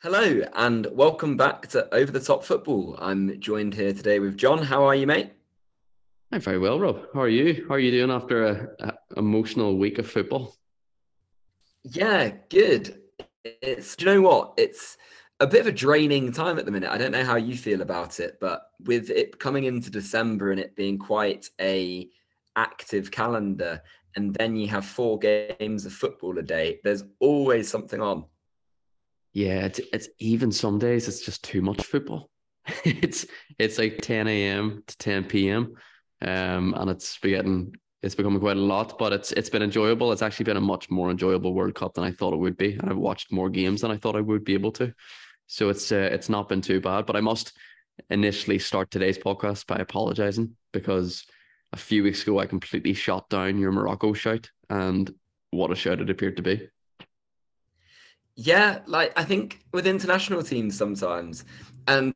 Hello and welcome back to Over the Top Football. I'm joined here today with John. How are you, mate? I'm very well, Rob. How are you? How are you doing after a, a emotional week of football? Yeah, good. It's do you know what? It's a bit of a draining time at the minute. I don't know how you feel about it, but with it coming into December and it being quite a active calendar, and then you have four games of football a day, there's always something on. Yeah, it's it's even some days it's just too much football. it's it's like 10 a.m. to 10 p.m. Um, and it's getting it's becoming quite a lot, but it's it's been enjoyable. It's actually been a much more enjoyable World Cup than I thought it would be, and I've watched more games than I thought I would be able to. So it's uh, it's not been too bad. But I must initially start today's podcast by apologising because a few weeks ago I completely shot down your Morocco shout, and what a shout it appeared to be. Yeah, like I think with international teams sometimes, and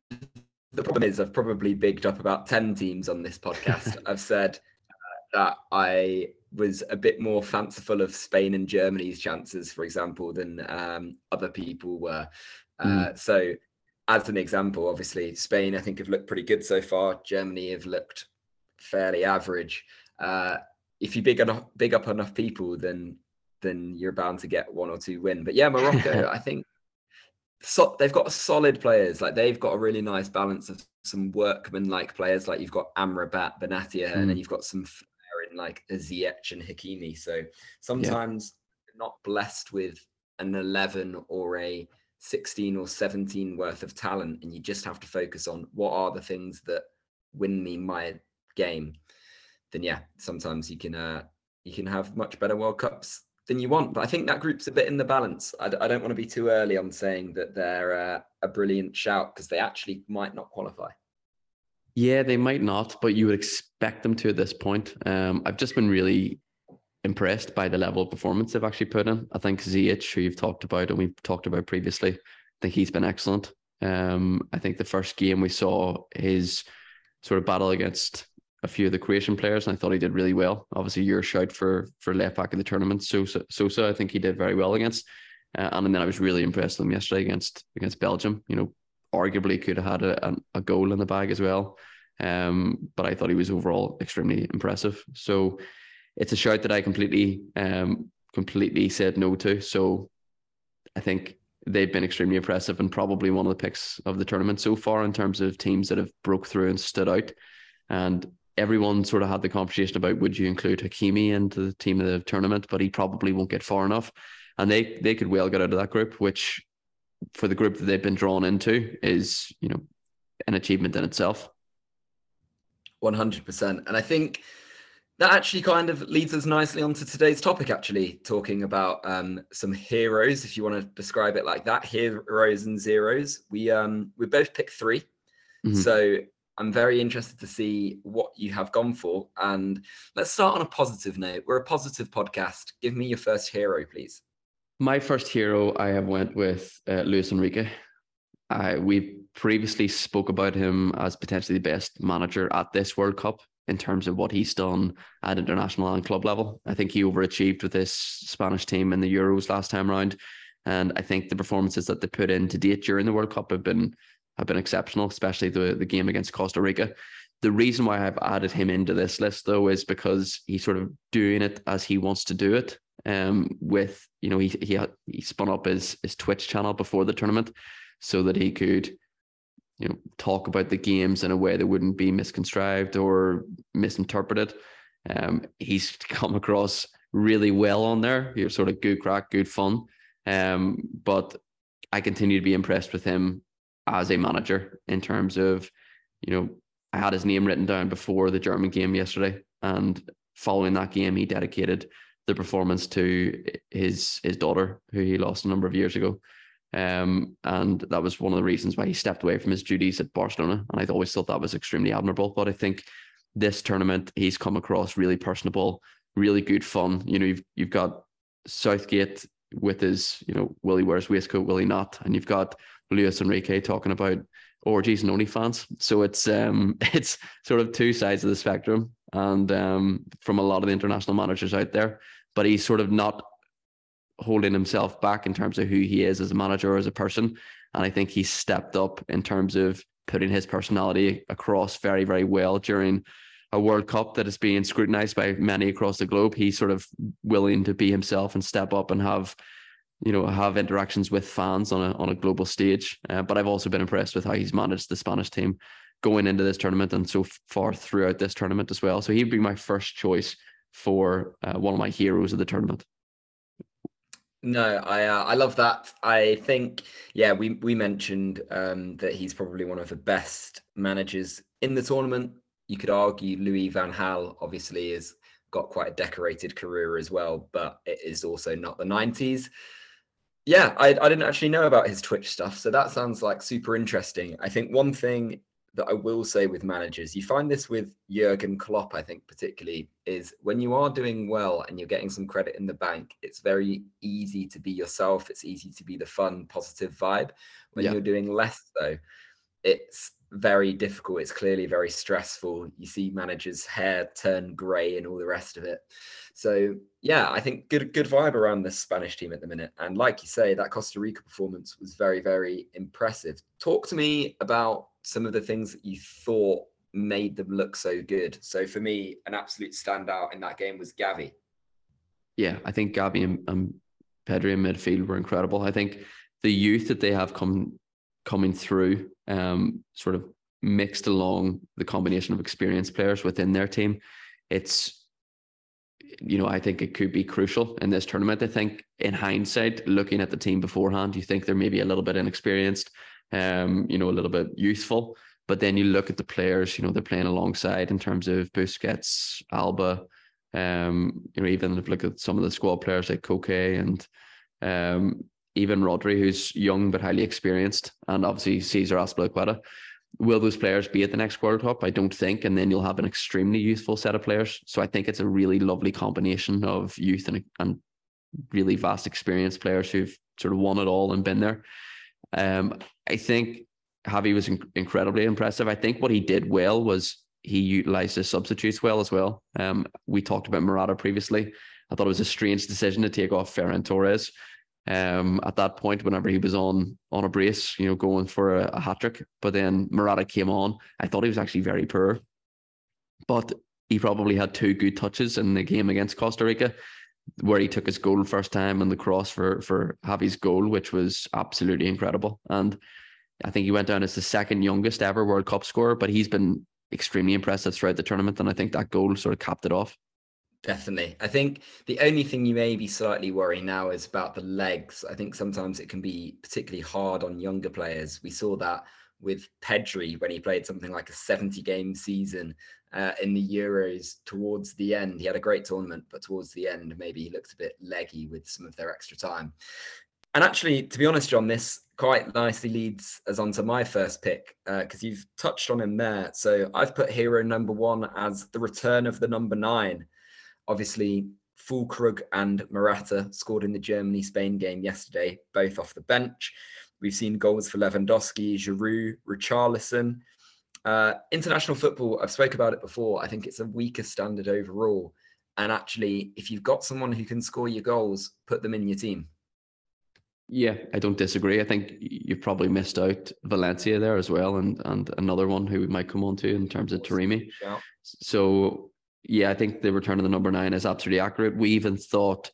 the problem is I've probably bigged up about 10 teams on this podcast. I've said uh, that I was a bit more fanciful of Spain and Germany's chances, for example, than um, other people were. Uh, mm. So, as an example, obviously, Spain, I think, have looked pretty good so far. Germany have looked fairly average. Uh, if you big enough, big up enough people, then then you're bound to get one or two win. But yeah, Morocco, I think so they've got solid players. Like they've got a really nice balance of some workman-like players. Like you've got Amrabat, Benatia, mm. and then hmm. you've got some flair in like Ziyech and Hakimi. So sometimes yeah. not blessed with an 11 or a 16 or 17 worth of talent, and you just have to focus on what are the things that win me my game. Then yeah, sometimes you can uh, you can have much better World Cups than you want. But I think that group's a bit in the balance. I don't want to be too early on saying that they're uh, a brilliant shout because they actually might not qualify. Yeah, they might not, but you would expect them to at this point. Um, I've just been really impressed by the level of performance they've actually put in. I think Ziyech, who you've talked about and we've talked about previously, I think he's been excellent. Um, I think the first game we saw his sort of battle against a few of the Croatian players, and I thought he did really well. Obviously, your shout for for left back of the tournament, Sosa, Sosa, I think he did very well against. Uh, and then I was really impressed with him yesterday against against Belgium. You know, arguably could have had a, a goal in the bag as well. Um, but I thought he was overall extremely impressive. So it's a shout that I completely um completely said no to. So I think they've been extremely impressive and probably one of the picks of the tournament so far in terms of teams that have broke through and stood out. And everyone sort of had the conversation about would you include Hakimi into the team of the tournament, but he probably won't get far enough. And they they could well get out of that group, which for the group that they've been drawn into is, you know, an achievement in itself. 100%. And I think that actually kind of leads us nicely onto today's topic, actually, talking about um, some heroes, if you want to describe it like that, heroes and zeros. We um we both picked 3 mm-hmm. So I'm very interested to see what you have gone for. And let's start on a positive note. We're a positive podcast. Give me your first hero, please. My first hero, I have went with uh, Luis Enrique. I, we previously spoke about him as potentially the best manager at this World Cup in terms of what he's done at international and club level. I think he overachieved with this Spanish team in the Euros last time around. And I think the performances that they put in to date during the World Cup have been have been exceptional, especially the, the game against Costa Rica. The reason why I've added him into this list though is because he's sort of doing it as he wants to do it. Um, with you know he he he spun up his his Twitch channel before the tournament so that he could you know talk about the games in a way that wouldn't be misconstrued or misinterpreted. Um, he's come across really well on there. You're sort of good crack, good fun. Um, but I continue to be impressed with him as a manager in terms of, you know, I had his name written down before the German game yesterday, and following that game, he dedicated the performance to his his daughter, who he lost a number of years ago. Um, and that was one of the reasons why he stepped away from his duties at Barcelona. And I always thought that was extremely admirable. But I think this tournament, he's come across really personable, really good fun. You know, you've you've got Southgate with his, you know, will he wears waistcoat, will he not? And you've got Luis Enrique talking about orgies and OnlyFans. So it's um it's sort of two sides of the spectrum. and um, from a lot of the international managers out there. But he's sort of not holding himself back in terms of who he is as a manager or as a person. And I think he stepped up in terms of putting his personality across very, very well during a World Cup that is being scrutinized by many across the globe. He's sort of willing to be himself and step up and have, you know, have interactions with fans on a on a global stage. Uh, but I've also been impressed with how he's managed the Spanish team going into this tournament and so far throughout this tournament as well. So he'd be my first choice for uh, one of my heroes of the tournament. No, I uh, I love that. I think yeah, we we mentioned um, that he's probably one of the best managers in the tournament. You could argue Louis Van Gaal obviously has got quite a decorated career as well, but it is also not the 90s. Yeah, I, I didn't actually know about his Twitch stuff, so that sounds like super interesting. I think one thing that I will say with managers, you find this with Jurgen Klopp, I think, particularly, is when you are doing well and you're getting some credit in the bank, it's very easy to be yourself. It's easy to be the fun, positive vibe. When yeah. you're doing less, though, it's very difficult. It's clearly very stressful. You see managers' hair turn grey and all the rest of it. So yeah, I think good good vibe around this Spanish team at the minute. And like you say, that Costa Rica performance was very, very impressive. Talk to me about some of the things that you thought made them look so good. So for me, an absolute standout in that game was Gavi. Yeah, I think Gavi and, Pedri in midfield were incredible. I think the youth that they have come coming through, um, sort of mixed along the combination of experienced players within their team, it's you know, I think it could be crucial in this tournament. I think in hindsight, looking at the team beforehand, you think they're maybe a little bit inexperienced um, you know, a little bit youthful. But then you look at the players, you know, they're playing alongside in terms of Busquets, Alba, um, you know, even look at some of the squad players like Koke and um, even Rodri, who's young but highly experienced, and obviously Cesar Azpilicueta. Will those players be at the next World Cup? I don't think. And then you'll have an extremely youthful set of players. So I think it's a really lovely combination of youth and, and really vast experienced players who've sort of won it all and been there. Um, I think Javi was in- incredibly impressive. I think what he did well was he utilized his substitutes well as well. Um, we talked about Morata previously. I thought it was a strange decision to take off Ferran Torres. Um, at that point, whenever he was on on a brace, you know, going for a, a hat trick, but then Morata came on. I thought he was actually very poor, but he probably had two good touches in the game against Costa Rica where he took his goal first time and the cross for for Gavi's goal, which was absolutely incredible. And I think he went down as the second youngest ever World Cup scorer, but he's been extremely impressive throughout the tournament, and I think that goal sort of capped it off. Definitely. I think the only thing you may be slightly worrying now is about the legs. I think sometimes it can be particularly hard on younger players. We saw that with Pedri when he played something like a 70 game season uh, in the Euros towards the end. He had a great tournament, but towards the end, maybe he looked a bit leggy with some of their extra time. And actually, to be honest, John, this quite nicely leads us on to my first pick because uh, you've touched on him there. So I've put hero number one as the return of the number nine. Obviously, Füllkrug and Morata scored in the Germany Spain game yesterday, both off the bench. We've seen goals for Lewandowski, Giroud, Richarlison. Uh, international football, I've spoke about it before. I think it's a weaker standard overall. And actually, if you've got someone who can score your goals, put them in your team. Yeah, I don't disagree. I think you've probably missed out Valencia there as well, and and another one who we might come on to in terms of Taremi. So yeah, I think the return of the number nine is absolutely accurate. We even thought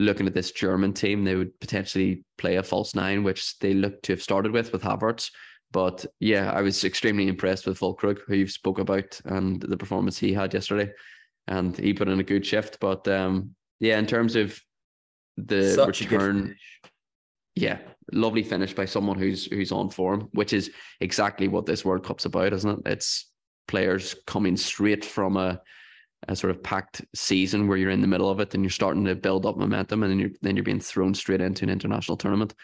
looking at this German team, they would potentially play a false nine, which they look to have started with with Havertz. But yeah, I was extremely impressed with Füllkrug, who you spoke about, and the performance he had yesterday. And he put in a good shift. But um, yeah, in terms of the Such return, yeah, lovely finish by someone who's who's on form, which is exactly what this World Cup's about, isn't it? It's players coming straight from a a sort of packed season where you're in the middle of it and you're starting to build up momentum and then you're then you're being thrown straight into an international tournament.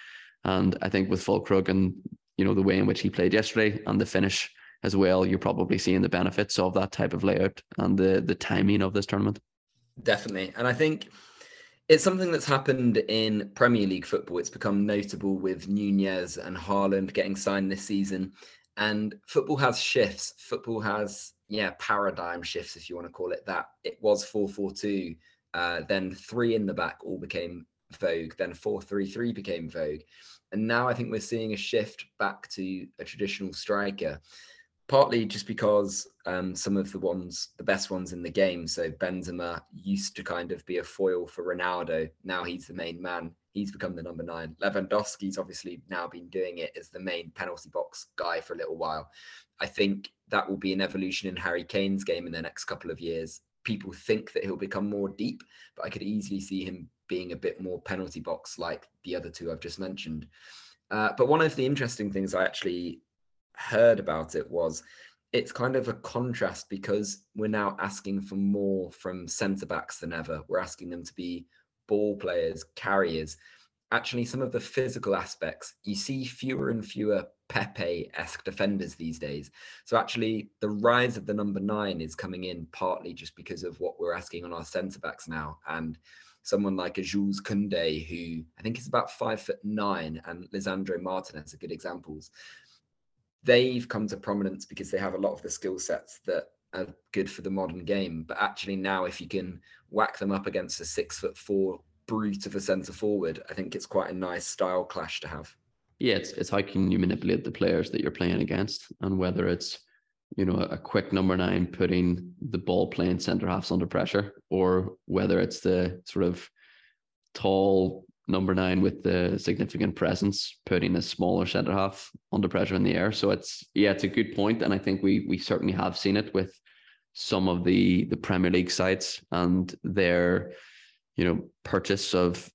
And I think with Füllkrug and you know the way in which he played yesterday and the finish as well, you're probably seeing the benefits of that type of layout and the the timing of this tournament. Definitely, and I think it's something that's happened in Premier League football. It's become notable with Nunez and Haaland getting signed this season. And football has shifts. Football has yeah paradigm shifts, if you want to call it that. It was four four two, uh, then three in the back all became vogue. Then four three three became vogue, and now I think we're seeing a shift back to a traditional striker partly just because um, some of the ones, the best ones in the game. So Benzema used to kind of be a foil for Ronaldo. Now he's the main man. He's become the number nine. Lewandowski's obviously now been doing it as the main penalty box guy for a little while. I think that will be an evolution in Harry Kane's game in the next couple of years. People think that he'll become more deep, but I could easily see him being a bit more penalty box like the other two I've just mentioned. Uh, but one of the interesting things I actually heard about it was it's kind of a contrast because we're now asking for more from centre backs than ever. We're asking them to be ball players, carriers. Actually, some of the physical aspects, you see fewer and fewer Pepe esque defenders these days. So, actually, the rise of the number nine is coming in partly just because of what we're asking on our centre backs now. And someone like a Jules Koundé, who I think is about five foot nine, and Lisandro Martinez are good examples they've come to prominence because they have a lot of the skill sets that are good for the modern game. But actually, now if you can whack them up against a six foot four brute of a centre forward, I think it's quite a nice style clash to have. Yeah, it's it's how can you manipulate the players that you're playing against, and whether it's you know a quick number nine putting the ball playing centre halves under pressure, or whether it's the sort of tall number nine with the significant presence, putting a smaller centre half under pressure in the air. So it's yeah, it's a good point, and I think we we certainly have seen it with some of the the Premier League sides and their you know purchase of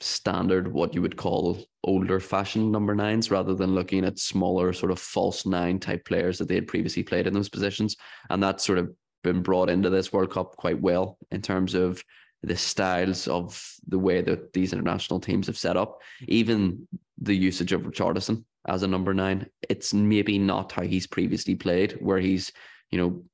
standard what you would call older fashioned number nines rather than looking at smaller sort of false nine type players that they had previously played in those positions and that's sort of been brought into this world cup quite well in terms of the styles of the way that these international teams have set up, even the usage of Richarlison as a number nine, it's maybe not how he's previously played, where he's, you know,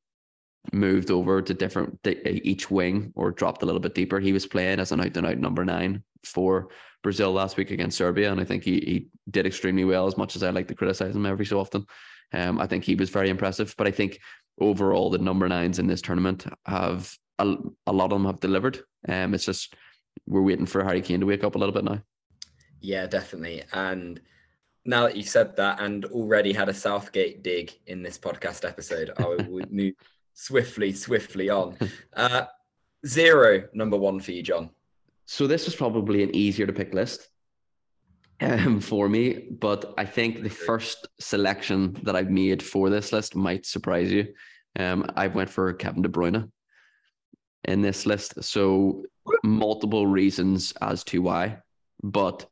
moved over to different each wing or dropped a little bit deeper. He was playing as an out and out number nine for Brazil last week against Serbia, and I think he he did extremely well. As much as I like to criticize him every so often, um, I think he was very impressive. But I think overall the number nines in this tournament have a, a lot of them have delivered. Um, it's just we're waiting for Harry Kane to wake up a little bit now. Yeah, definitely. And now that you said that, and already had a Southgate dig in this podcast episode, I would move swiftly, swiftly on. Uh, zero, number one for you, John. So this was probably an easier to pick list um, for me, but I think the first selection that I've made for this list might surprise you. Um, I went for Kevin De Bruyne in this list. So multiple reasons as to why, but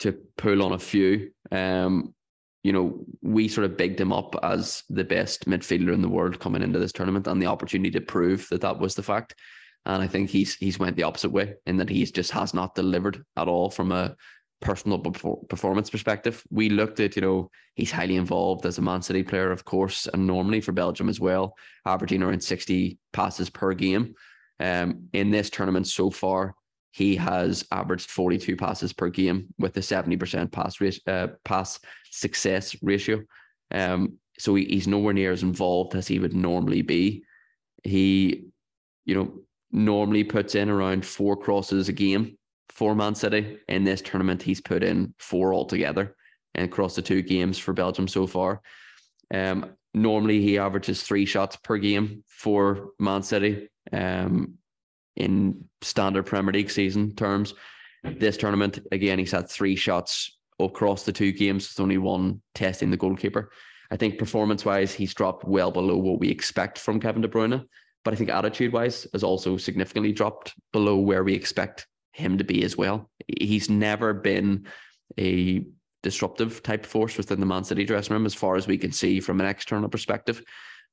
to pull on a few, um, you know, we sort of bigged him up as the best midfielder in the world coming into this tournament, and the opportunity to prove that that was the fact. And I think he's he's went the opposite way in that he's just has not delivered at all from a personal performance perspective. We looked at, you know, he's highly involved as a Man City player, of course, and normally for Belgium as well, averaging around 60 passes per game. Um, in this tournament so far, he has averaged 42 passes per game with a 70% pass rate, uh, pass success ratio. Um, so he, he's nowhere near as involved as he would normally be. He, you know, normally puts in around four crosses a game for Man City. In this tournament, he's put in four altogether and across the two games for Belgium so far. Um, normally, he averages three shots per game for Man City um, in standard Premier League season terms. This tournament, again, he's had three shots across the two games, with only one testing the goalkeeper. I think performance wise, he's dropped well below what we expect from Kevin De Bruyne. But I think attitude wise has also significantly dropped below where we expect him to be as well. He's never been a disruptive type force within the Man City dressing room, as far as we can see from an external perspective.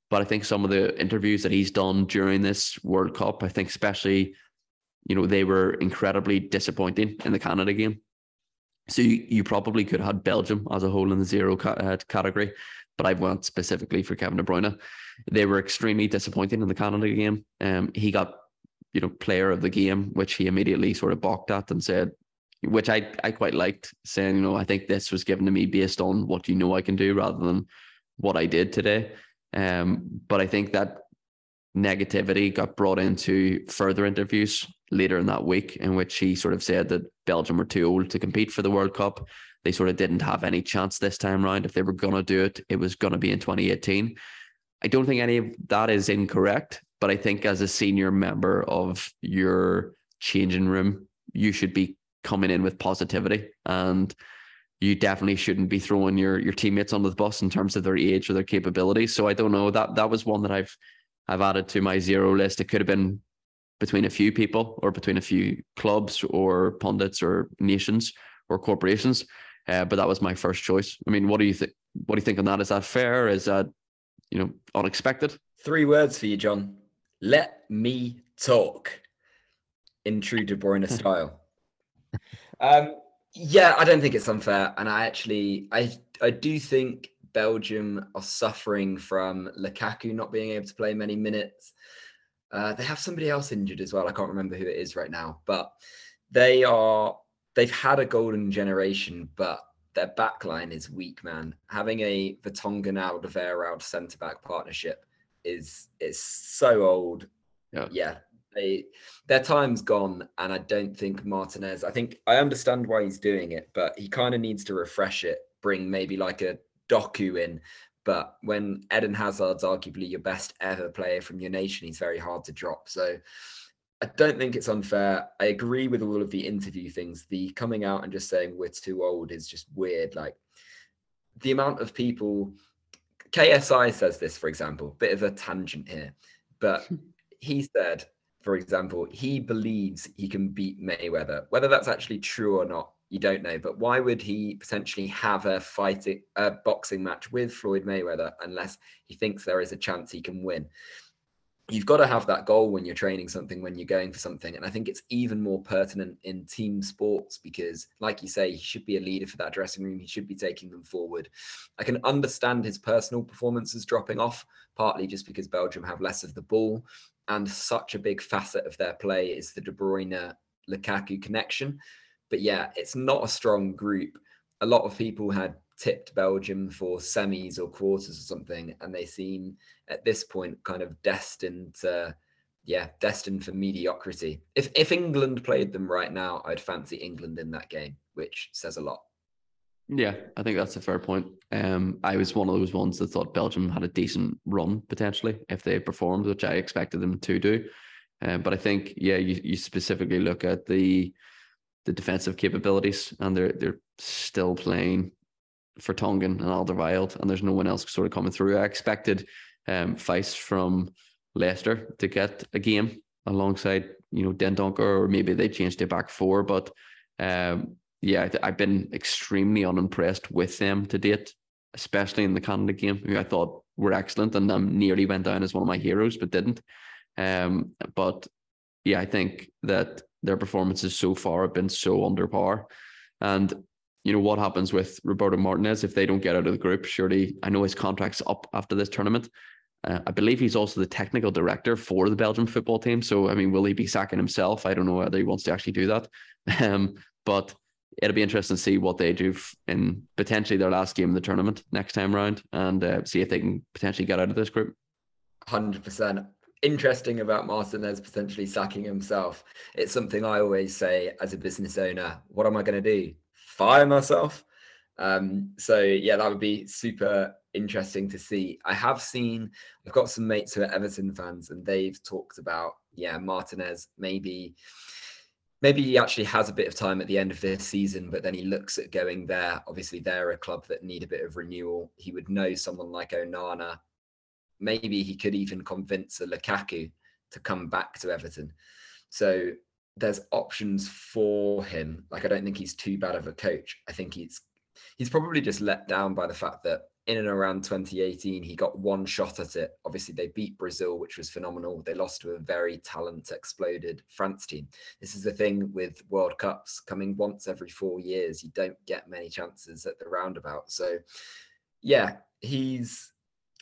But I think some of the interviews that he's done during this World Cup, I think especially, you know, they were incredibly disappointing in the Canada game. So you, you probably could have had Belgium as a whole in the zero uh, category, but I went specifically for Kevin De Bruyne. They were extremely disappointing in the Canada game. Um, he got you know, player of the game, which he immediately sort of balked at and said, which I, I quite liked, saying, you know, I think this was given to me based on what you know I can do rather than what I did today. Um, but I think that negativity got brought into further interviews later in that week, in which he sort of said that Belgium were too old to compete for the World Cup. They sort of didn't have any chance this time round. If they were going to do it, it was going to be in 2018. I don't think any of that is incorrect, but I think as a senior member of your changing room, you should be coming in with positivity and you definitely shouldn't be throwing your your teammates under the bus in terms of their age or their capabilities. So I don't know that that was one that I've I've added to my zero list. It could have been between a few people or between a few clubs or pundits or nations or corporations. Uh, but that was my first choice. I mean, what do you think? What do you think on that? Is that fair? Is that you know unexpected? Three words for you, John. Let me talk. In true De Bruyne style. Um, yeah, I don't think it's unfair, and I actually, I, I do think Belgium are suffering from Lukaku not being able to play many minutes. Uh, they have somebody else injured as well. I can't remember who it is right now, but they are they've had a golden generation, but their backline is weak, man. Having a Vertonghen Alderweireld centre back partnership is is so old. Yeah. yeah. They, their time's gone, and I don't think Martinez. I think I understand why he's doing it, but he kind of needs to refresh it. Bring maybe like a Doku in, but when Eden Hazard's arguably your best ever player from your nation, he's very hard to drop. So I don't think it's unfair. I agree with all of the interview things. The coming out and just saying we're too old is just weird. Like the amount of people, KSI says this, for example, bit of a tangent here, but hmm. he said, for example, he believes he can beat Mayweather. Whether that's actually true or not, you don't know. But why would he potentially have a fighting a boxing match with Floyd Mayweather unless he thinks there is a chance he can win? You've got to have that goal when you're training something, when you're going for something. And I think it's even more pertinent in team sports because, like you say, he should be a leader for that dressing room. He should be taking them forward. I can understand his personal performances dropping off, partly just because Belgium have less of the ball. And such a big facet of their play is the De Bruyne Lukaku connection but yeah, it's not a strong group. A lot of people had tipped Belgium for semis or quarters or something, and they seem at this point kind of destined to, yeah, destined for mediocrity. If if England played them right now, I'd fancy England in that game, which says a lot. Yeah, I think that's a fair point. Um, I was one of those ones that thought Belgium had a decent run potentially if they performed, which I expected them to do. Um, but I think, yeah, you, you specifically look at the the defensive capabilities, and they're they're still playing Vertonghen and Alderweireld, and there's no one else sort of coming through. I expected um, Faes from Leicester to get a game alongside you know Dendoncker, or maybe they changed it back four. But um, yeah, I've been extremely unimpressed with them to date, especially in the Canada game, who I thought were excellent and um, nearly went down as one of my heroes, but didn't. Um, but yeah, I think that their performances so far have been so under par. And you know what happens with Roberto Martinez if they don't get out of the group? Surely, I know his contract's up after this tournament. Uh, I believe he's also the technical director for the Belgian football team. So, I mean, will he be sacking himself? I don't know whether he wants to actually do that. Um, but it'll be interesting to see what they do in potentially their last game of the tournament next time round and uh, see if they can potentially get out of this group. 100% interesting about Martinez potentially sacking himself. It's something I always say as a business owner. What am I going to do? Fire myself? Um, so yeah, that would be super interesting to see. I have seen, I've got some mates who are Everton fans, and they've talked about yeah, Martinez maybe. Maybe he actually has a bit of time at the end of this season, but then he looks at going there. Obviously, they're a club that need a bit of renewal. He would know someone like Onana maybe he could even convince a Lukaku to come back to Everton. So there's options for him. Like I don't think he's too bad of a coach. I think he's he's probably just let down by the fact that in and around 2018 he got one shot at it. Obviously they beat Brazil, which was phenomenal. They lost to a very talent exploded France team. This is the thing with World Cups coming once every 4 years. You don't get many chances at the roundabout. So yeah, he's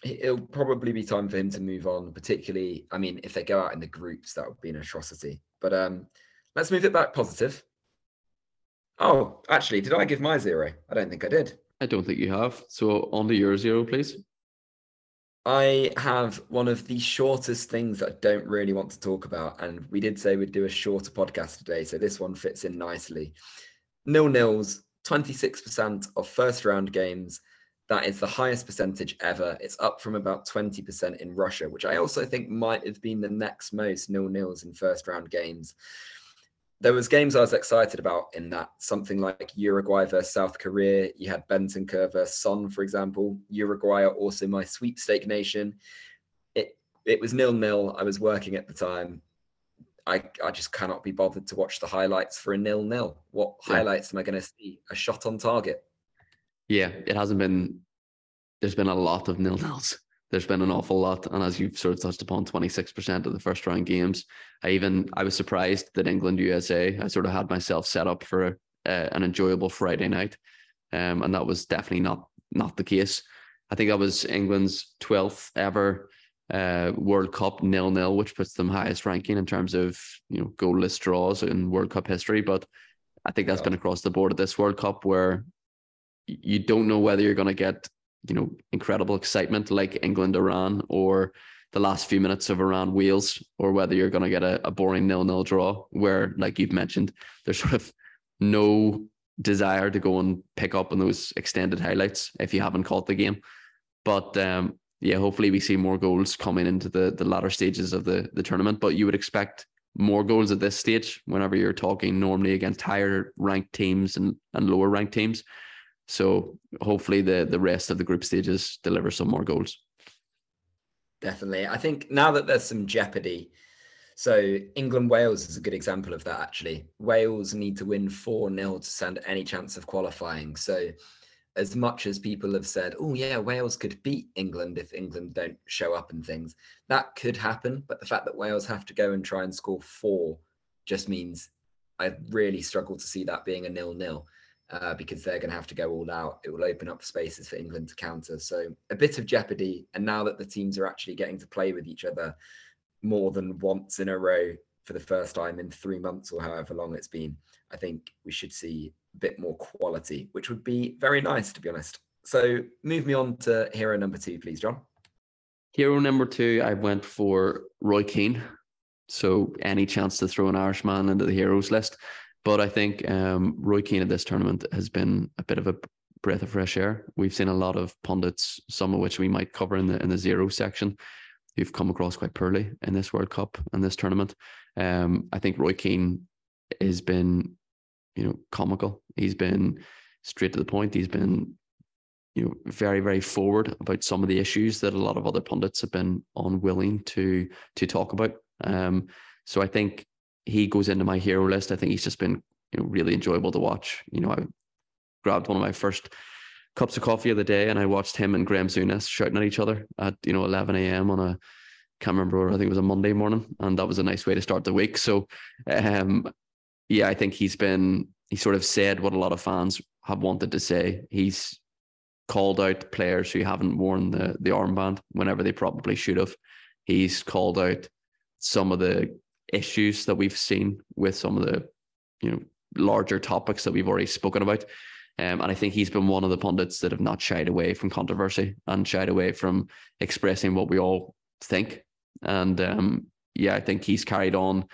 it'll probably be time for him to move on. Particularly, I mean, if they go out in the groups, that would be an atrocity. But um, let's move it back positive. Oh, actually, did I give my zero? I don't think I did. I don't think you have. So on to your zero, please. I have one of the shortest things that I don't really want to talk about. And we did say we'd do a shorter podcast today. So this one fits in nicely. Nil nils, 26% of first round games. That is the highest percentage ever. It's up from about 20% in Russia, which I also think might have been the next most nil nils in first round games there was games I was excited about in that something like Uruguay versus South Korea. You had Bentancur versus Son, for example. Uruguay are also my sweepstake nation. It it was nil nil. I was working at the time. I I just cannot be bothered to watch the highlights for a nil nil. What yeah. highlights am I going to see? A shot on target. Yeah, it hasn't been. There's been a lot of nil nils there's been an awful lot. And as you've sort of touched upon, 26% of the first round games. I even I was surprised that England USA. I sort of had myself set up for uh, an enjoyable Friday night, um, and that was definitely not not the case. I think that was England's 12th ever uh, World Cup nil nil, which puts them highest ranking in terms of you know goalless draws in World Cup history. But I think that's yeah. been across the board at this World Cup where you don't know whether you're going to get you know, incredible excitement like England Iran or the last few minutes of Iran Wales, or whether you're going to get a, a boring nil nil draw where, like you've mentioned, there's sort of no desire to go and pick up on those extended highlights if you haven't caught the game. But um, yeah, hopefully we see more goals coming into the the latter stages of the the tournament. But you would expect more goals at this stage whenever you're talking normally against higher ranked teams and, and lower ranked teams. So hopefully the the rest of the group stages deliver some more goals. Definitely. I think now that there's some jeopardy, so England Wales is a good example of that actually. Wales need to win 4 0 to stand any chance of qualifying. So as much as people have said, oh yeah, Wales could beat England if England don't show up and things, that could happen. But the fact that Wales have to go and try and score four just means I really struggle to see that being a nil nil uh, because they're going to have to go all out. It will open up spaces for England to counter. So a bit of jeopardy. And now that the teams are actually getting to play with each other more than once in a row for the first time in three months or however long it's been, I think we should see a bit more quality, which would be very nice, to be honest. So move me on to hero number two, please, John. Hero number two, I went for Roy Keane. So any chance to throw an Irishman into the heroes list. But I think um, Roy Keane at this tournament has been a bit of a breath of fresh air. We've seen a lot of pundits, some of which we might cover in the in the zero section, who've come across quite poorly in this World Cup and this tournament. Um, I think Roy Keane has been, you know, comical. He's been straight to the point. He's been, you know, very very forward about some of the issues that a lot of other pundits have been unwilling to to talk about. Um, so I think he goes into my hero list. I think he's just been you know really enjoyable to watch. You know, I grabbed one of my first cups of coffee of the day and I watched him and Graeme Souness shouting at each other at you know 11 a.m. on a can't remember I think it was a Monday morning and that was a nice way to start the week. So um yeah, I think he's been he sort of said what a lot of fans have wanted to say. He's called out players who haven't worn the the armband whenever they probably should have. He's called out some of the issues that we've seen with some of the you know larger topics that we've already spoken about. Um, and I think he's been one of the pundits that have not shied away from controversy and shied away from expressing what we all think. And um, yeah, I think he's carried on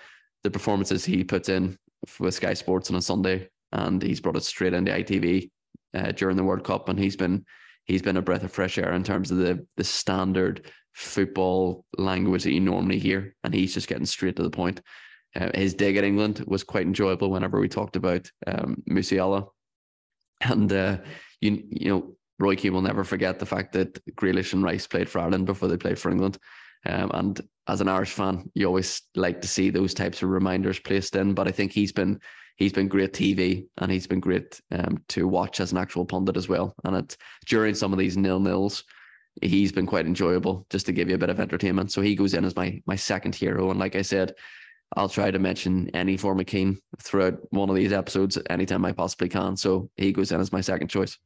the performances he puts in with Sky Sports on a Sunday, and he's brought it straight into ITV uh, during the World Cup, and he's been he's been a breath of fresh air in terms of the the standard football language that you normally hear, and he's just getting straight to the point. Uh, his dig at England was quite enjoyable whenever we talked about um, Musiala, and uh, you you know Roy Keane will never forget the fact that Grealish and Rice played for Ireland before they played for England. Um, and as an Irish fan, you always like to see those types of reminders placed in. But I think he's been he's been great TV and he's been great um, to watch as an actual pundit as well. And it's during some of these nil nils he's been quite enjoyable just to give you a bit of entertainment. So he goes in as my my second hero. And like I said, I'll try to mention any form of Keane throughout one of these episodes anytime I possibly can. So he goes in as my second choice.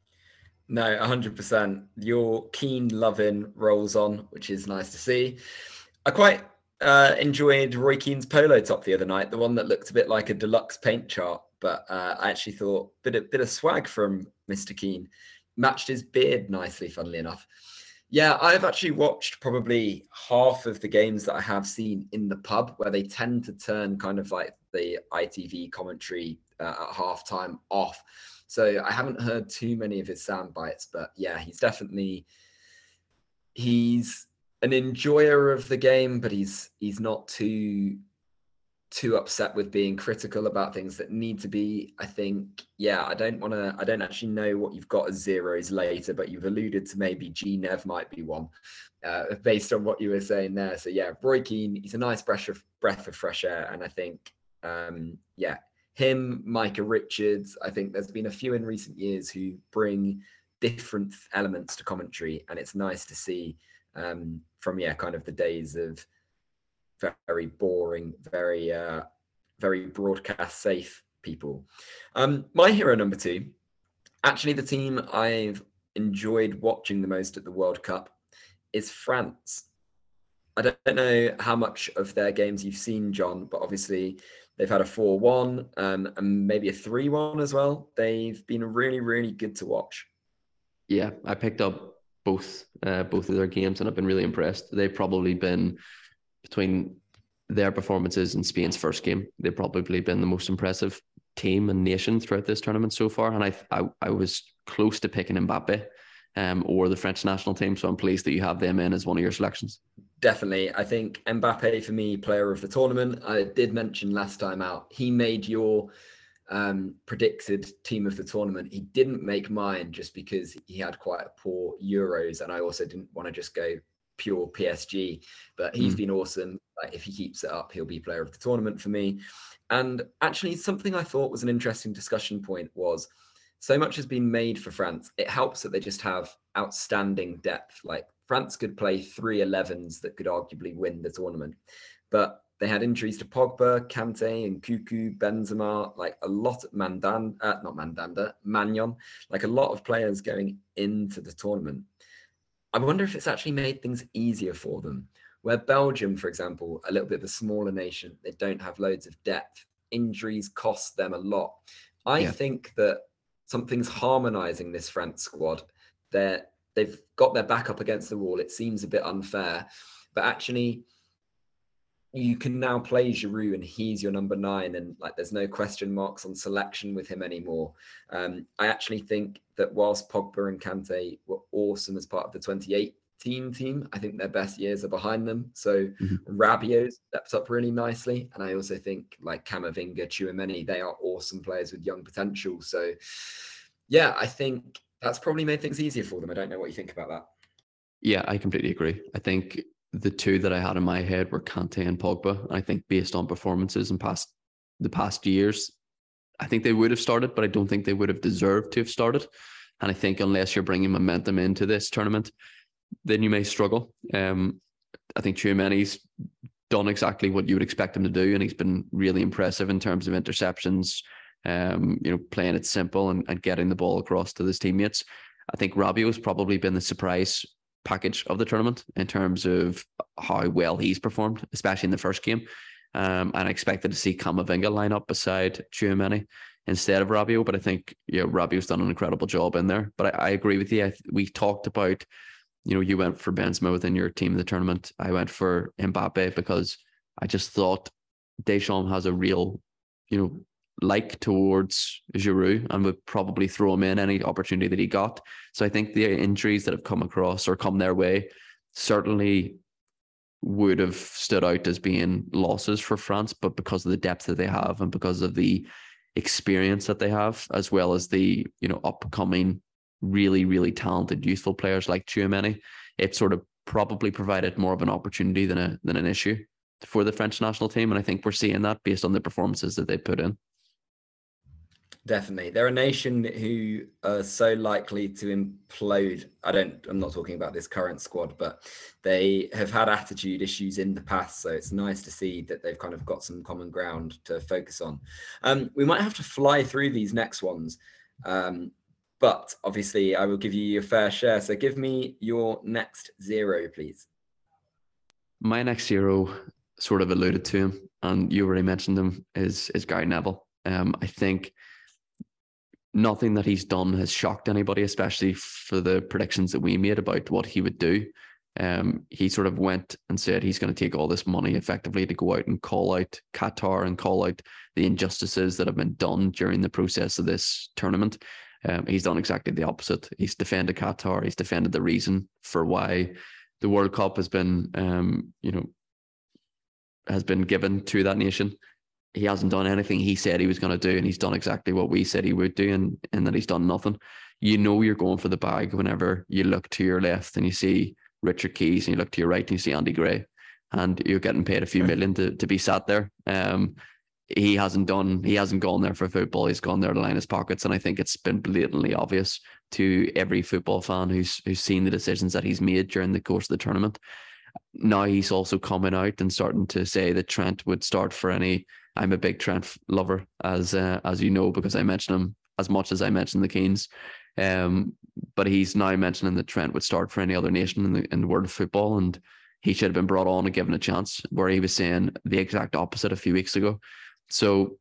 No, 100%. Your Keane loving rolls on, which is nice to see. I quite uh, enjoyed Roy Keane's polo top the other night, the one that looked a bit like a deluxe paint chart, but uh, I actually thought bit of, bit of swag from Mr. Keane matched his beard nicely, funnily enough Yeah, I've actually watched probably half of the games that I have seen in the pub where they tend to turn kind of like the ITV commentary uh, at halftime off. So I haven't heard too many of his sound bites, but yeah, he's definitely he's an enjoyer of the game, but he's he's not too too upset with being critical about things that need to be. I think, yeah, I don't want to, I don't actually know what you've got as zeros later, but you've alluded to maybe G Nev might be one uh, based on what you were saying there. So, yeah, Roy Keane, he's a nice breath of, breath of fresh air. And I think, um, yeah, him, Micah Richards, I think there's been a few in recent years who bring different elements to commentary. And it's nice to see um, from, yeah, kind of the days of, very boring, very uh, very broadcast safe people. Um, my hero number two, actually the team I've enjoyed watching the most at the World Cup is France. I don't know how much of their games you've seen, John, but obviously they've had a 4 1 um, and maybe a 3 1 as well. They've been really, really good to watch. Yeah, I picked up both uh, both of their games and I've been really impressed. They've probably been between their performances in Spain's first game, they've probably been the most impressive team and nation throughout this tournament so far. And I I, I was close to picking Mbappe um, or the French national team. So I'm pleased that you have them in as one of your selections. Definitely. I think Mbappe for me, player of the tournament. I did mention last time out, he made your um, predicted team of the tournament. He didn't make mine just because he had quite a poor Euros. And I also didn't want to just go pure PSG, but he's mm. been awesome. Like if he keeps it up, he'll be player of the tournament for me. And actually, something I thought was an interesting discussion point was so much has been made for France. It helps that they just have outstanding depth. Like France could play three 11s that could arguably win the tournament, but they had injuries to Pogba, Kante, and Nkunku, Benzema, like a lot of Mandan, uh, not Mandanda, Maignan, like a lot of players going into the tournament. I wonder if it's actually made things easier for them. Where Belgium, for example, a little bit of a smaller nation, they don't have loads of depth. Injuries cost them a lot. I yeah. think that something's harmonizing this France squad. They're, they've got their back up against the wall. It seems a bit unfair, but actually, you can now play Giroud and he's your number nine, and like there's no question marks on selection with him anymore. Um, I actually think that whilst Pogba and Kante were awesome as part of the 2018 team, I think their best years are behind them. So mm-hmm. Rabiot steps up really nicely, and I also think like Camavinga, Tchouameni, they are awesome players with young potential. So yeah, I think that's probably made things easier for them. I don't know what you think about that. Yeah, I completely agree. I think the two that I had in my head were Kante and Pogba. I think based on performances in past the past years, I think they would have started, but I don't think they would have deserved to have started. And I think unless you're bringing momentum into this tournament, then you may struggle. Um, I think Tchouameni's done exactly what you would expect him to do, and he's been really impressive in terms of interceptions. Um, you know, playing it simple and, and getting the ball across to his teammates. I think has probably been the surprise package of the tournament in terms of how well he's performed, especially in the first game. Um, and I expected to see Camavinga line up beside Tchouameni instead of Rabiot, but I think you know Rabiot's done an incredible job in there. But I, I agree with you. I, we talked about, you know, you went for Benzema within your team in the tournament. I went for Mbappe because I just thought Deschamps has a real, you know, like towards Giroud and would probably throw him in any opportunity that he got. So I think the injuries that have come across or come their way certainly would have stood out as being losses for France, but because of the depth that they have and because of the experience that they have, as well as the you know upcoming really really talented youthful players like Tchouameni, it sort of probably provided more of an opportunity than a than an issue for the French national team, and I think we're seeing that based on the performances that they put in. Definitely. They're a nation who are so likely to implode. I don't, I'm not talking about this current squad, but they have had attitude issues in the past. So it's nice to see that they've kind of got some common ground to focus on. Um, we might have to fly through these next ones. Um, but obviously, I will give you your fair share. So give me your next zero, please. My next zero sort of alluded to him, and you already mentioned him, is, is Gary Neville. Um, I think nothing that he's done has shocked anybody, especially for the predictions that we made about what he would do. Um, he sort of went and said he's going to take all this money effectively to go out and call out Qatar and call out the injustices that have been done during the process of this tournament. Um, he's done exactly the opposite. He's defended Qatar. He's defended the reason for why the World Cup has been, um, you know, has been given to that nation. He hasn't done anything he said he was going to do, and he's done exactly what we said he would do, and and that he's done nothing. You know, you're going for the bag whenever you look to your left and you see Richard Keys, and you look to your right and you see Andy Gray, and you're getting paid a few million to, to be sat there. Um, he hasn't done, he hasn't gone there for football. He's gone there to line his pockets, and I think it's been blatantly obvious to every football fan who's who's seen the decisions that he's made during the course of the tournament. Now he's also coming out and starting to say that Trent would start for any. I'm a big Trent lover, as uh, as you know, because I mention him as much as I mention the Keanes. Um, but he's now mentioning that Trent would start for any other nation in the in the world of football, and he should have been brought on and given a chance. Where he was saying the exact opposite a few weeks ago. So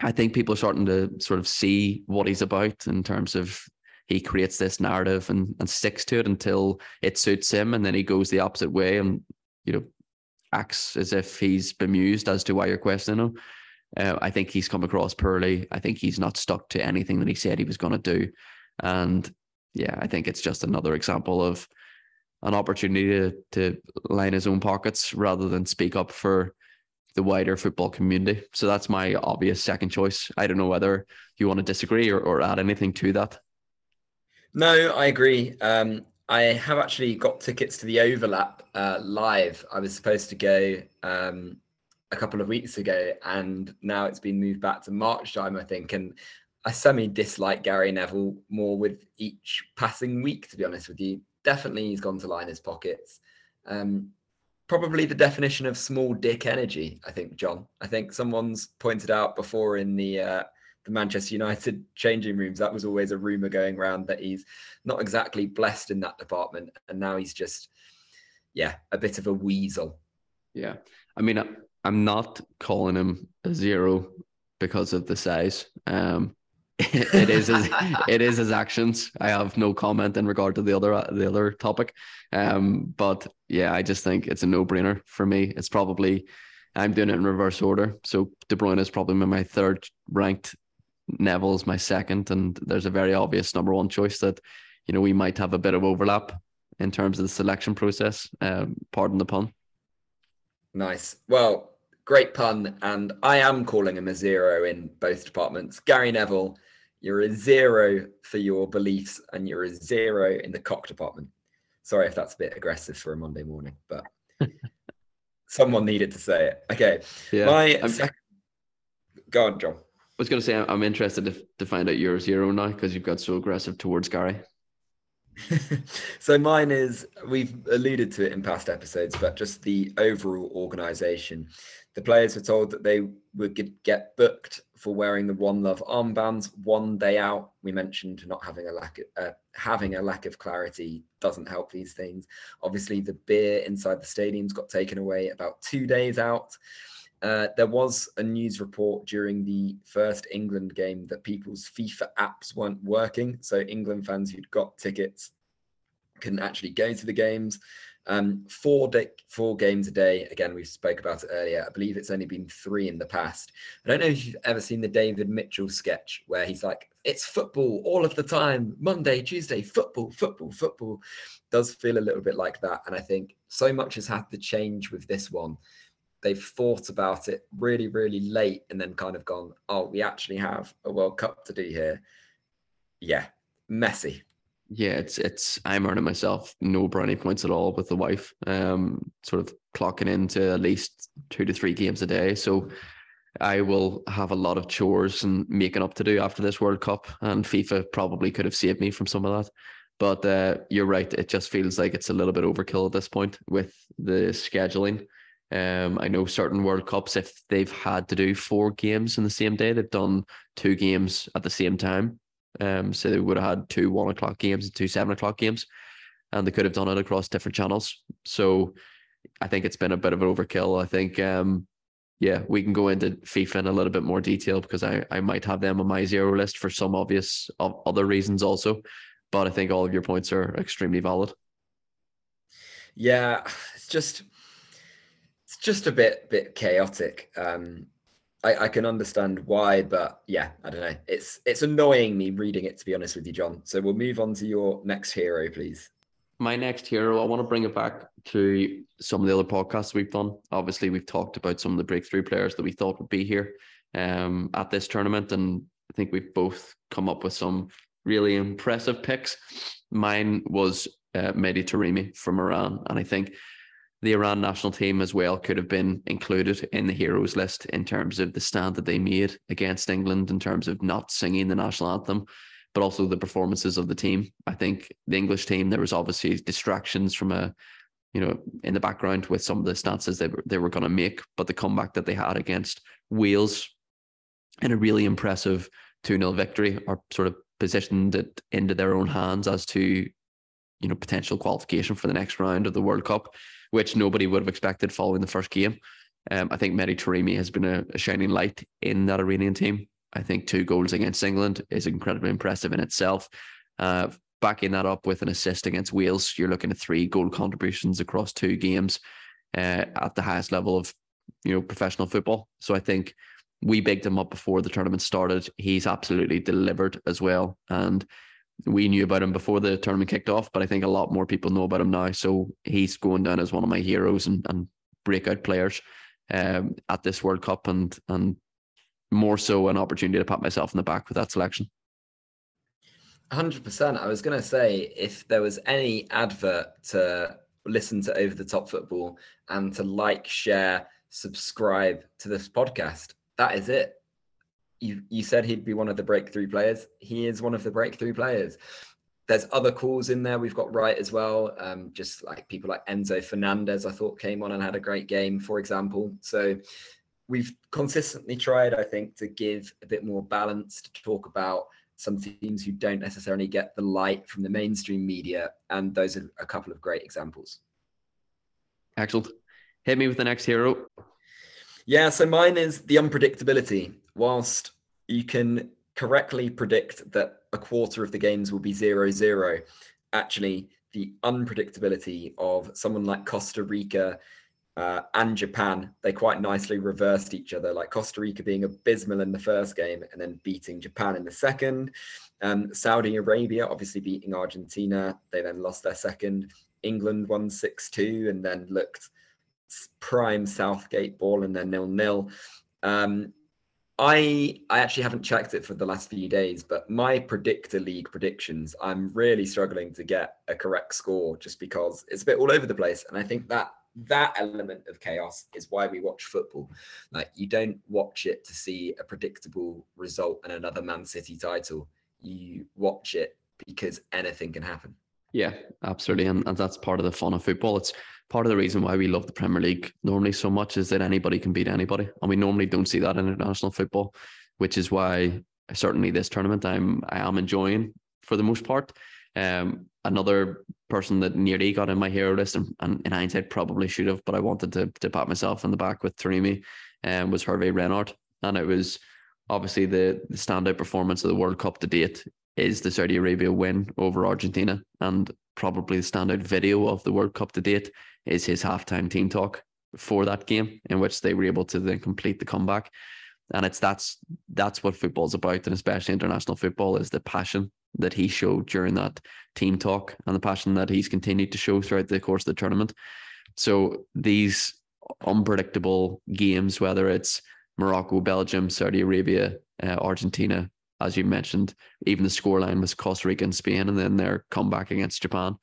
I think people are starting to sort of see what he's about in terms of he creates this narrative and, and sticks to it until it suits him, and then he goes the opposite way and you know acts as if he's bemused as to why you're questioning him. Uh, I think he's come across poorly. I think he's not stuck to anything that he said he was going to do. And yeah, I think it's just another example of an opportunity to, to line his own pockets rather than speak up for the wider football community. So that's my obvious second choice. I don't know whether you want to disagree or, or add anything to that. No, I agree. Um, I have actually got tickets to the overlap uh, live. I was supposed to go um, a couple of weeks ago, and now it's been moved back to March time, I think. And I semi dislike Gary Neville more with each passing week, to be honest with you. Definitely he's gone to line his pockets. Um, probably the definition of small dick energy, I think, John. I think someone's pointed out before in the uh, the Manchester United changing rooms, that was always a rumour going around that he's not exactly blessed in that department. And now he's just, yeah, a bit of a weasel. Yeah. I mean, I'm not calling him a zero because of the size. Um, it is his, it is his actions. I have no comment in regard to the other the other topic, um, but yeah, I just think it's a no brainer for me. It's probably I'm doing it in reverse order. So De Bruyne is probably my third ranked. Neville's my second, and there's a very obvious number one choice that you know we might have a bit of overlap in terms of the selection process. Um, pardon the pun. Nice. Well, great pun, and I am calling him a zero in both departments. Gary Neville you're a zero for your beliefs, and you're a zero in the cock department. Sorry if that's a bit aggressive for a Monday morning, but someone needed to say it. Okay. Yeah. My second... Go on, John. I was going to say I'm interested to, to find out your zero now because you've got so aggressive towards Gary. so mine is we've alluded to it in past episodes, but just the overall organization. The players were told that they would get booked for wearing the One Love armbands one day out. We mentioned not having a lack of, uh, having a lack of clarity doesn't help these things. Obviously, the beer inside the stadiums got taken away about two days out. Uh, there was a news report during the first England game that people's FIFA apps weren't working. So England fans who'd got tickets couldn't actually go to the games. Um, four day, four games a day. Again, we spoke about it earlier. I believe it's only been three in the past. I don't know if you've ever seen the David Mitchell sketch where he's like, "It's football all of the time. Monday, Tuesday, football, football, football." Does feel a little bit like that, and I think so much has had to change with this one. They've thought about it really, really late, and then kind of gone, "Oh, we actually have a World Cup to do here." Yeah, messy yeah, it's it's I'm earning myself no brownie points at all with the wife. Um, sort of clocking into at least two to three games a day. So I will have a lot of chores and making up to do after this World Cup. And FIFA probably could have saved me from some of that. But uh, you're right. It just feels like it's a little bit overkill at this point with the scheduling. Um, I know certain World Cups, if they've had to do four games in the same day, they've done two games at the same time. Um, so they would have had two one o'clock games and two seven o'clock games, and they could have done it across different channels. So I think it's been a bit of an overkill. I think um, yeah, we can go into FIFA in a little bit more detail because I, I might have them on my zero list for some obvious other reasons also. But I think all of your points are extremely valid. Yeah, it's just just a bit bit chaotic. Um, I, I can understand why, but yeah, I don't know. It's it's annoying me reading it to be honest with you, John. So we'll move on to your next hero, please my next hero, I want to bring it back to some of the other podcasts we've done. Obviously, we've talked about some of the breakthrough players that we thought would be here um, at this tournament, and I think we've both come up with some really impressive picks. Mine was uh, Mehdi Taremi from Iran, and I think the Iran national team as well could have been included in the heroes list in terms of the stand that they made against England, in terms of not singing the national anthem but also the performances of the team. I think the English team, there was obviously distractions from a, you know, in the background with some of the stances they were, they were going to make, but the comeback that they had against Wales in a really impressive 2 0 victory are sort of positioned it into their own hands as to, you know, potential qualification for the next round of the World Cup, which nobody would have expected following the first game. Um, I think Mehdi Taremi has been a, a shining light in that Iranian team. I think two goals against England is incredibly impressive in itself. Uh, backing that up with an assist against Wales, you're looking at three goal contributions across two games uh, at the highest level of you know professional football. So I think we bigged him up before the tournament started. He's absolutely delivered as well, and we knew about him before the tournament kicked off, but I think a lot more people know about him now. So he's going down as one of my heroes and, and breakout players um, at this World Cup, and and more so an opportunity to pat myself in the back with that selection. 100%. I was going to say if there was any advert to listen to Over the Top Football and to like, share, subscribe to this podcast, that is it. You, you said he'd be one of the breakthrough players. He is one of the breakthrough players. There's other calls in there we've got right as well. Um, just like people like Enzo Fernandez, I thought came on and had a great game, for example. So we've consistently tried, I think, to give a bit more balance to talk about some teams who don't necessarily get the light from the mainstream media. And those are a couple of great examples. Excellent. Hit me with the next hero. Yeah, so mine is the unpredictability. Whilst you can correctly predict that a quarter of the games will be zero zero, actually, the unpredictability of someone like Costa Rica uh, and Japan, they quite nicely reversed each other, like Costa Rica being abysmal in the first game and then beating Japan in the second. Um, Saudi Arabia obviously beating Argentina. They then lost their second. England won 6 2 and then looked prime Southgate ball and then nil nil. Um, I I actually haven't checked it for the last few days, but my predictor league predictions, I'm really struggling to get a correct score just because it's a bit all over the place. And I think that that element of chaos is why we watch football. Like you don't watch it to see a predictable result and another Man City title. You watch it because anything can happen. Yeah, absolutely. And, and that's part of the fun of football. It's part of the reason why we love the Premier League normally so much is that anybody can beat anybody. And we normally don't see that in international football, which is why certainly this tournament I'm I am enjoying for the most part. Um, another person that nearly got in my hero list, and, and in hindsight probably should have, but I wanted to to pat myself in the back with Taremi, um, was Hervé Renard, and it was obviously the the standout performance of the World Cup to date is the Saudi Arabia win over Argentina, and probably the standout video of the World Cup to date is his halftime team talk for that game, in which they were able to then complete the comeback. And it's that's that's what football's about, and especially international football, is the passion that he showed during that team talk and the passion that he's continued to show throughout the course of the tournament. So these unpredictable games, whether it's Morocco, Belgium, Saudi Arabia, uh, Argentina, as you mentioned, even the scoreline was Costa Rica and Spain, and then their comeback against Japan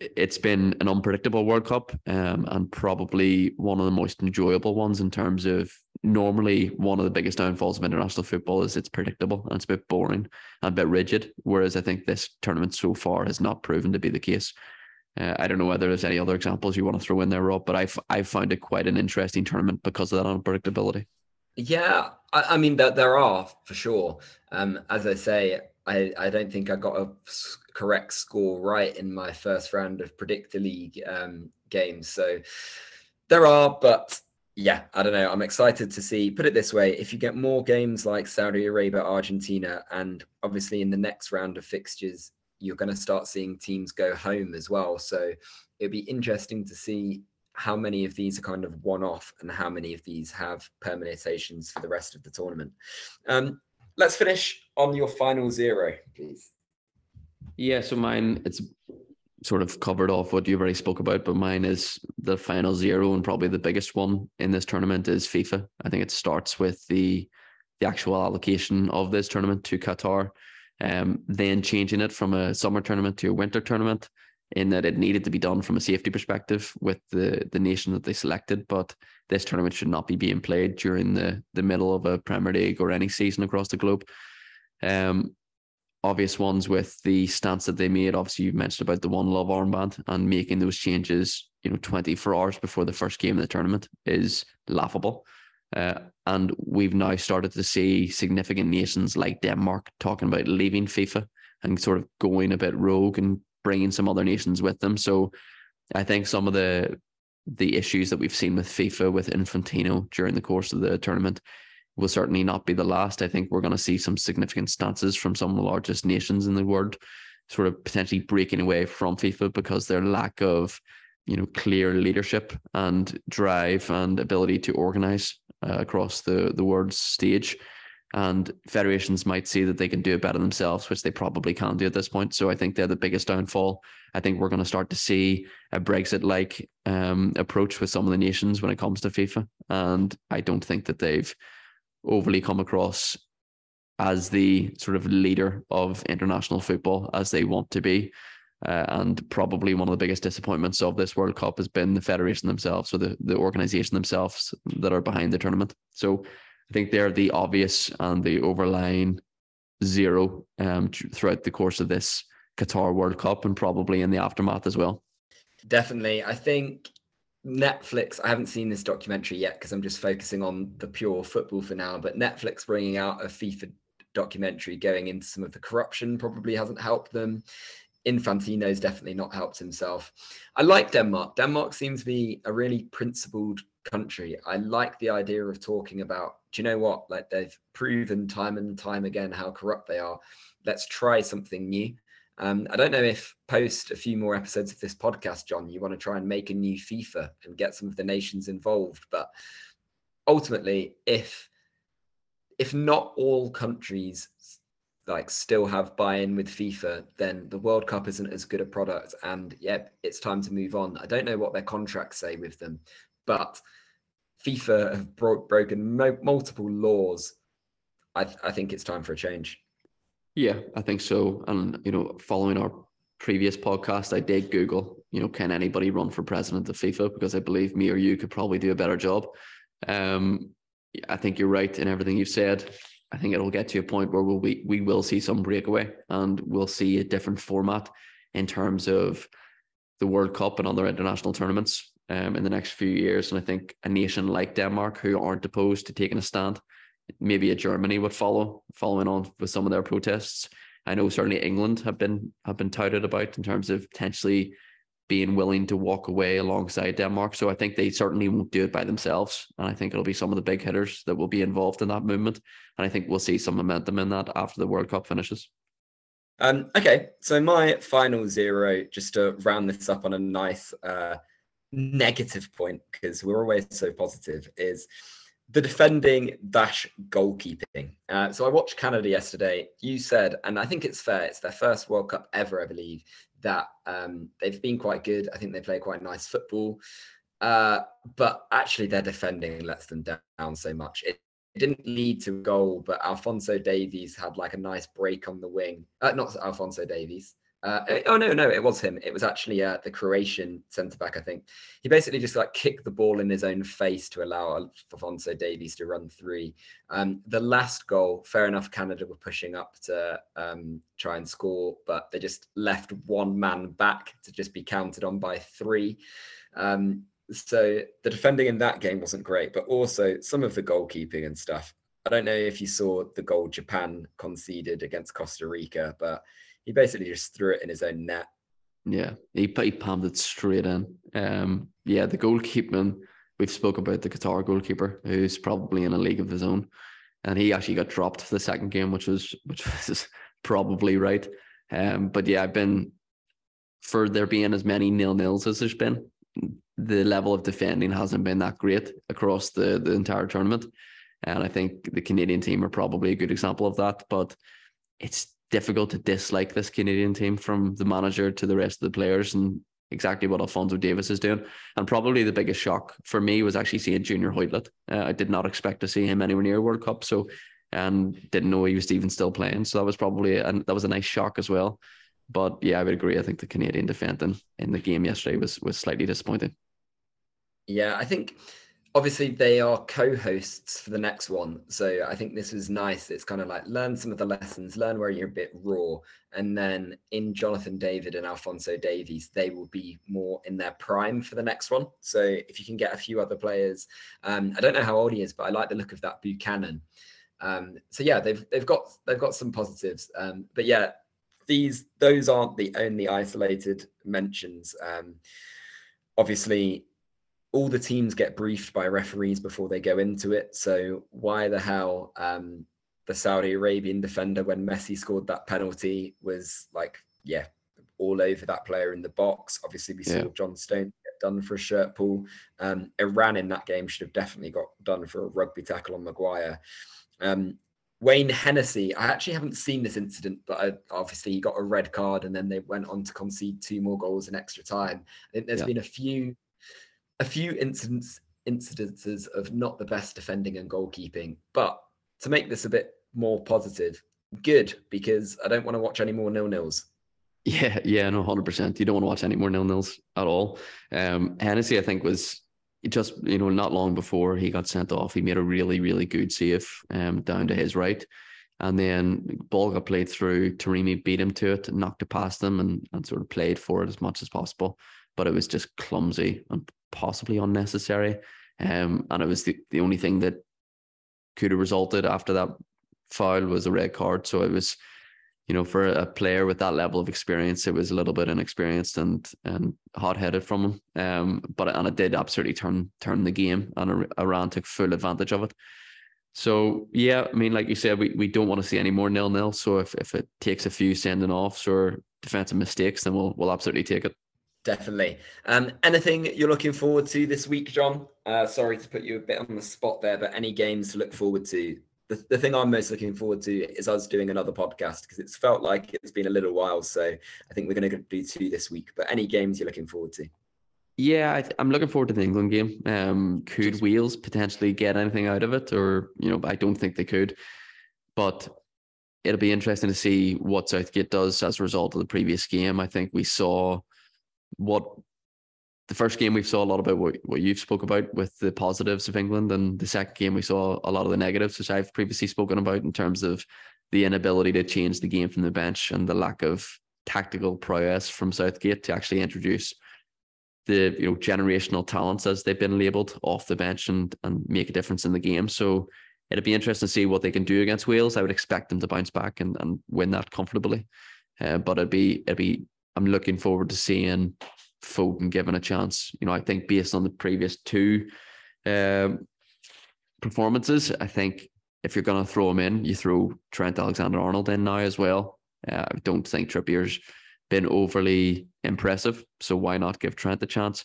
it's been an unpredictable World Cup um, and probably one of the most enjoyable ones in terms of normally one of the biggest downfalls of international football is it's predictable and it's a bit boring and a bit rigid. Whereas I think this tournament so far has not proven to be the case. Uh, I don't know whether there's any other examples you want to throw in there, Rob, but I've I've found it quite an interesting tournament because of that unpredictability. Yeah, I, I mean there, there are for sure. Um, as I say, I, I don't think I got a correct score right in my first round of predictor league um, games. So there are, but yeah, I don't know. I'm excited to see. Put it this way: if you get more games like Saudi Arabia, Argentina, and obviously in the next round of fixtures, you're going to start seeing teams go home as well. So it'd be interesting to see how many of these are kind of one-off and how many of these have permutations for the rest of the tournament. Um, let's finish on your final zero, please. Yeah, so mine it's sort of covered off what you've already spoke about, but mine is the final zero and probably the biggest one in this tournament is FIFA. I think it starts with the the actual allocation of this tournament to Qatar, um, then changing it from a summer tournament to a winter tournament, in that it needed to be done from a safety perspective with the the nation that they selected. But this tournament should not be being played during the the middle of a Premier League or any season across the globe. Um, obvious ones with the stance that they made. Obviously, you mentioned about the one love armband and making those changes, you know, 24 hours before the first game of the tournament is laughable. Uh, and we've now started to see significant nations like Denmark talking about leaving FIFA and sort of going a bit rogue and bringing some other nations with them. So I think some of the the issues that we've seen with FIFA with Infantino during the course of the tournament will certainly not be the last. I think we're going to see some significant stances from some of the largest nations in the world, sort of potentially breaking away from FIFA because their lack of, you know, clear leadership and drive and ability to organize uh, across the the world stage. And federations might see that they can do it better themselves, which they probably can't do at this point. So I think they're the biggest downfall. I think we're going to start to see a Brexit like um, approach with some of the nations when it comes to FIFA. And I don't think that they've overly come across as the sort of leader of international football as they want to be. Uh, and probably one of the biggest disappointments of this World Cup has been the federation themselves, or the, the organization themselves that are behind the tournament. So I think they're the obvious and the overlying zero um, throughout the course of this Qatar World Cup and probably in the aftermath as well. Definitely. I think Netflix, I haven't seen this documentary yet because I'm just focusing on the pure football for now, but Netflix bringing out a FIFA documentary going into some of the corruption probably hasn't helped them. Infantino's definitely not helped himself. I like Denmark. Denmark seems to be a really principled country. I like the idea of talking about, do you know what? Like they've proven time and time again how corrupt they are. Let's try something new. Um, I don't know if post a few more episodes of this podcast, John, you want to try and make a new FIFA and get some of the nations involved. But ultimately, if if not all countries like still have buy-in with FIFA, then the World Cup isn't as good a product. And yeah, it's time to move on. I don't know what their contracts say with them, but FIFA have bro- broken mo- multiple laws. I, th- I think it's time for a change. Yeah, I think so. And you know, following our previous podcast, I did Google, you know, can anybody run for president of FIFA? Because I believe me or you could probably do a better job. Um, I think you're right in everything you've said. I think it'll get to a point where we'll be, we will see some breakaway and we'll see a different format in terms of the World Cup and other international tournaments um, in the next few years. And I think a nation like Denmark, who aren't opposed to taking a stand, maybe a Germany would follow, following on with some of their protests. I know certainly England have been have been touted about in terms of potentially being willing to walk away alongside Denmark. So I think they certainly won't do it by themselves. And I think it'll be some of the big hitters that will be involved in that movement. And I think we'll see some momentum in that after the World Cup finishes. Um, okay, so my final zero, just to round this up on a nice uh, negative point, because we're always so positive, is the defending dash goalkeeping. Uh, so I watched Canada yesterday. You said, and I think it's fair, it's their first World Cup ever, I believe, that um, they've been quite good. I think they play quite nice football. Uh, but actually, their defending lets them down so much. It, it didn't lead to goal, but Alphonso Davies had like a nice break on the wing. Uh, not Alphonso Davies. Uh, oh no, no, it was him. It was actually uh, the Croatian centre back. I think he basically just like kicked the ball in his own face to allow Alphonso Davies to run through. Um, the last goal, fair enough. Canada were pushing up to um, try and score, but they just left one man back to just be counted on by three. Um, so the defending in that game wasn't great, but also some of the goalkeeping and stuff. I don't know if you saw the goal Japan conceded against Costa Rica, but he basically just threw it in his own net. Yeah, he, he palmed it straight in. Um, yeah, the goalkeeping we've spoke about the Qatar goalkeeper who's probably in a league of his own, and he actually got dropped for the second game, which was which was probably right. Um, but yeah, I've been for there being as many nil nils as there's been, the level of defending hasn't been that great across the the entire tournament, and I think the Canadian team are probably a good example of that. But it's difficult to dislike this Canadian team from the manager to the rest of the players and exactly what Alphonso Davies is doing. And probably the biggest shock for me was actually seeing Junior Hoilett. Uh, I did not expect to see him anywhere near World Cup, so and didn't know he was even still playing. So that was probably and that was a nice shock as well. But yeah, I would agree. I think the Canadian defending in the game yesterday was was slightly disappointing. Yeah, I think obviously they are co-hosts for the next one. So i think this was nice. It's kind of like learn some of the lessons learn where you're a bit raw. And then in jonathan david and alphonso davies they will be more in their prime for the next one. So if you can get a few other players um, i don't know how old he is but i like the look of that buchanan. Um, so yeah they've they've got they've got some positives. Um, but yeah these those aren't the only isolated mentions. Um, obviously all the teams get briefed by referees before they go into it. So why the hell um, the Saudi Arabian defender when Messi scored that penalty was like, yeah, all over that player in the box. Obviously, we yeah. saw John Stone get done for a shirt pull. Um, Iran in that game should have definitely got done for a rugby tackle on Maguire. Um, Wayne Hennessy, I actually haven't seen this incident, but I, obviously he got a red card and then they went on to concede two more goals in extra time. I think there's yeah. been a few a few incidents incidences of not the best defending and goalkeeping. But to make this a bit more positive, good because I don't want to watch any more nil nils. Yeah, yeah, no, hundred percent. You don't want to watch any more nil nils at all. Um, Hennessy, I think, was just you know not long before he got sent off. He made a really, really good save um, down to his right, and then ball got played through. Taremi beat him to it, and knocked it past him, and and sort of played for it as much as possible. But it was just clumsy and possibly unnecessary. Um, and it was the, the only thing that could have resulted after that foul was a red card. So it was, you know, for a player with that level of experience, it was a little bit inexperienced and and hot headed from him. Um, but and it did absolutely turn turn the game, and Iran took full advantage of it. So yeah, I mean, like you said, we, we don't want to see any more nil nil. So if, if it takes a few sending offs or defensive mistakes, then we'll we'll absolutely take it. Definitely. Um, anything you're looking forward to this week, John? Uh, sorry to put you a bit on the spot there, but any games to look forward to? The, the thing I'm most looking forward to is us doing another podcast because it's felt like it's been a little while. So I think we're going to do two this week. But any games you're looking forward to? Yeah, I am looking forward to the England game. Um, could Just... Wales potentially get anything out of it, or you know, I don't think they could. But it'll be interesting to see what Southgate does as a result of the previous game. I think we saw what the first game we saw a lot about what, what you've spoke about with the positives of England, and the second game we saw a lot of the negatives, which I've previously spoken about in terms of the inability to change the game from the bench and the lack of tactical prowess from Southgate to actually introduce the you know generational talents as they've been labelled off the bench and and make a difference in the game. So it'd be interesting to see what they can do against Wales. I would expect them to bounce back and, and win that comfortably. Uh, but it'd be it'd be I'm looking forward to seeing Foden given a chance. You know, I think based on the previous two um, performances, I think if you're going to throw him in, you throw Trent Alexander Arnold in now as well. Uh, I don't think Trippier's been overly impressive, so why not give Trent a chance?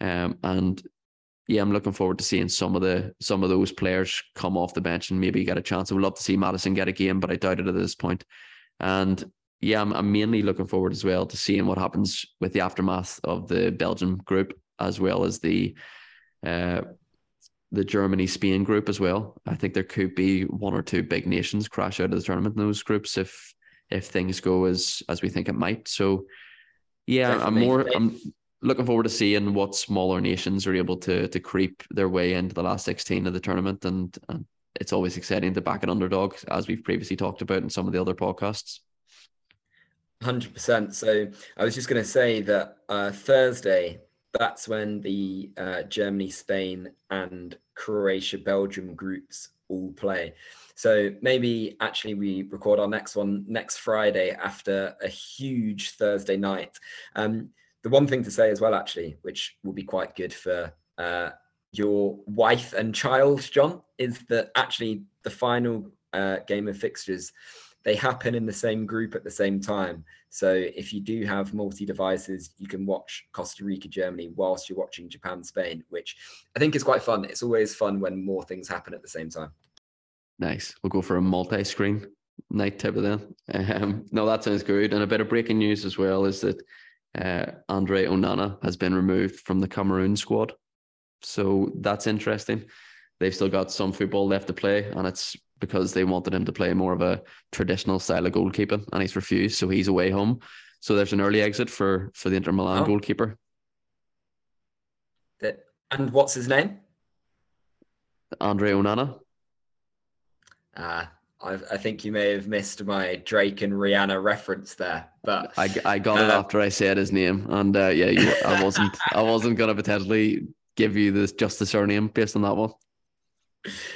Um, and yeah, I'm looking forward to seeing some of the some of those players come off the bench and maybe get a chance. I would love to see Maddison get a game, but I doubt it at this point. And yeah, I'm, I'm mainly looking forward as well to seeing what happens with the aftermath of the Belgium group as well as the uh, the Germany Spain group as well. I think there could be one or two big nations crash out of the tournament in those groups if if things go as as we think it might. So yeah, Definitely. I'm more I'm looking forward to seeing what smaller nations are able to to creep their way into the last 16 of the tournament and, and it's always exciting to back an underdog as we've previously talked about in some of the other podcasts. Hundred percent. So I was just going to say that uh, Thursday, that's when the uh, Germany, Spain, and Croatia, Belgium groups all play. So maybe actually we record our next one next Friday after a huge Thursday night. Um, the one thing to say as well, actually, which will be quite good for uh, your wife and child, John, is that actually the final uh, game of fixtures they happen in the same group at the same time. So if you do have multi devices, you can watch Costa Rica, Germany whilst you're watching Japan, Spain, which I think is quite fun. It's always fun when more things happen at the same time. Nice. We'll go for a multi screen night type of then. Um, no, that sounds good. And a bit of breaking news as well is that uh, Andre Onana has been removed from the Cameroon squad. So that's interesting. They've still got some football left to play, and it's because they wanted him to play more of a traditional style of goalkeeping, and he's refused. So he's away home. So there's an early exit for for the Inter Milan oh. goalkeeper. And what's his name? Andre Onana. Ah, uh, I, I, think you may have missed my Drake and Rihanna reference there, but I, I got uh, it after I said his name, and uh, yeah, you, I wasn't I wasn't gonna potentially give you this just the surname based on that one.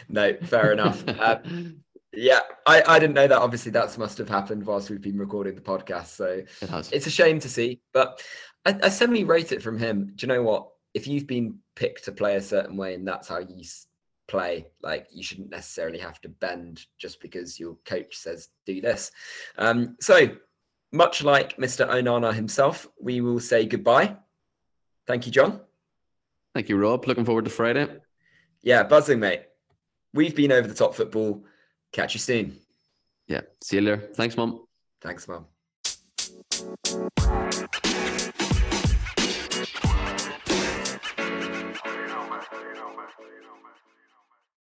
No, fair enough. Uh, yeah, I, I didn't know that. Obviously, that must have happened whilst we've been recording the podcast. So it it's a shame to see, but I, I semi rate it from him. Do you know what? If you've been picked to play a certain way and that's how you play. Like you shouldn't necessarily have to bend just because your coach says do this. Um, so much like Mr. Onana himself, we will say goodbye. Thank you, John. Thank you, Rob. Looking forward to Friday. Yeah, buzzing, mate. We've been over the top football. Catch you soon. Yeah. See you later. Thanks, Mom. Thanks, Mom.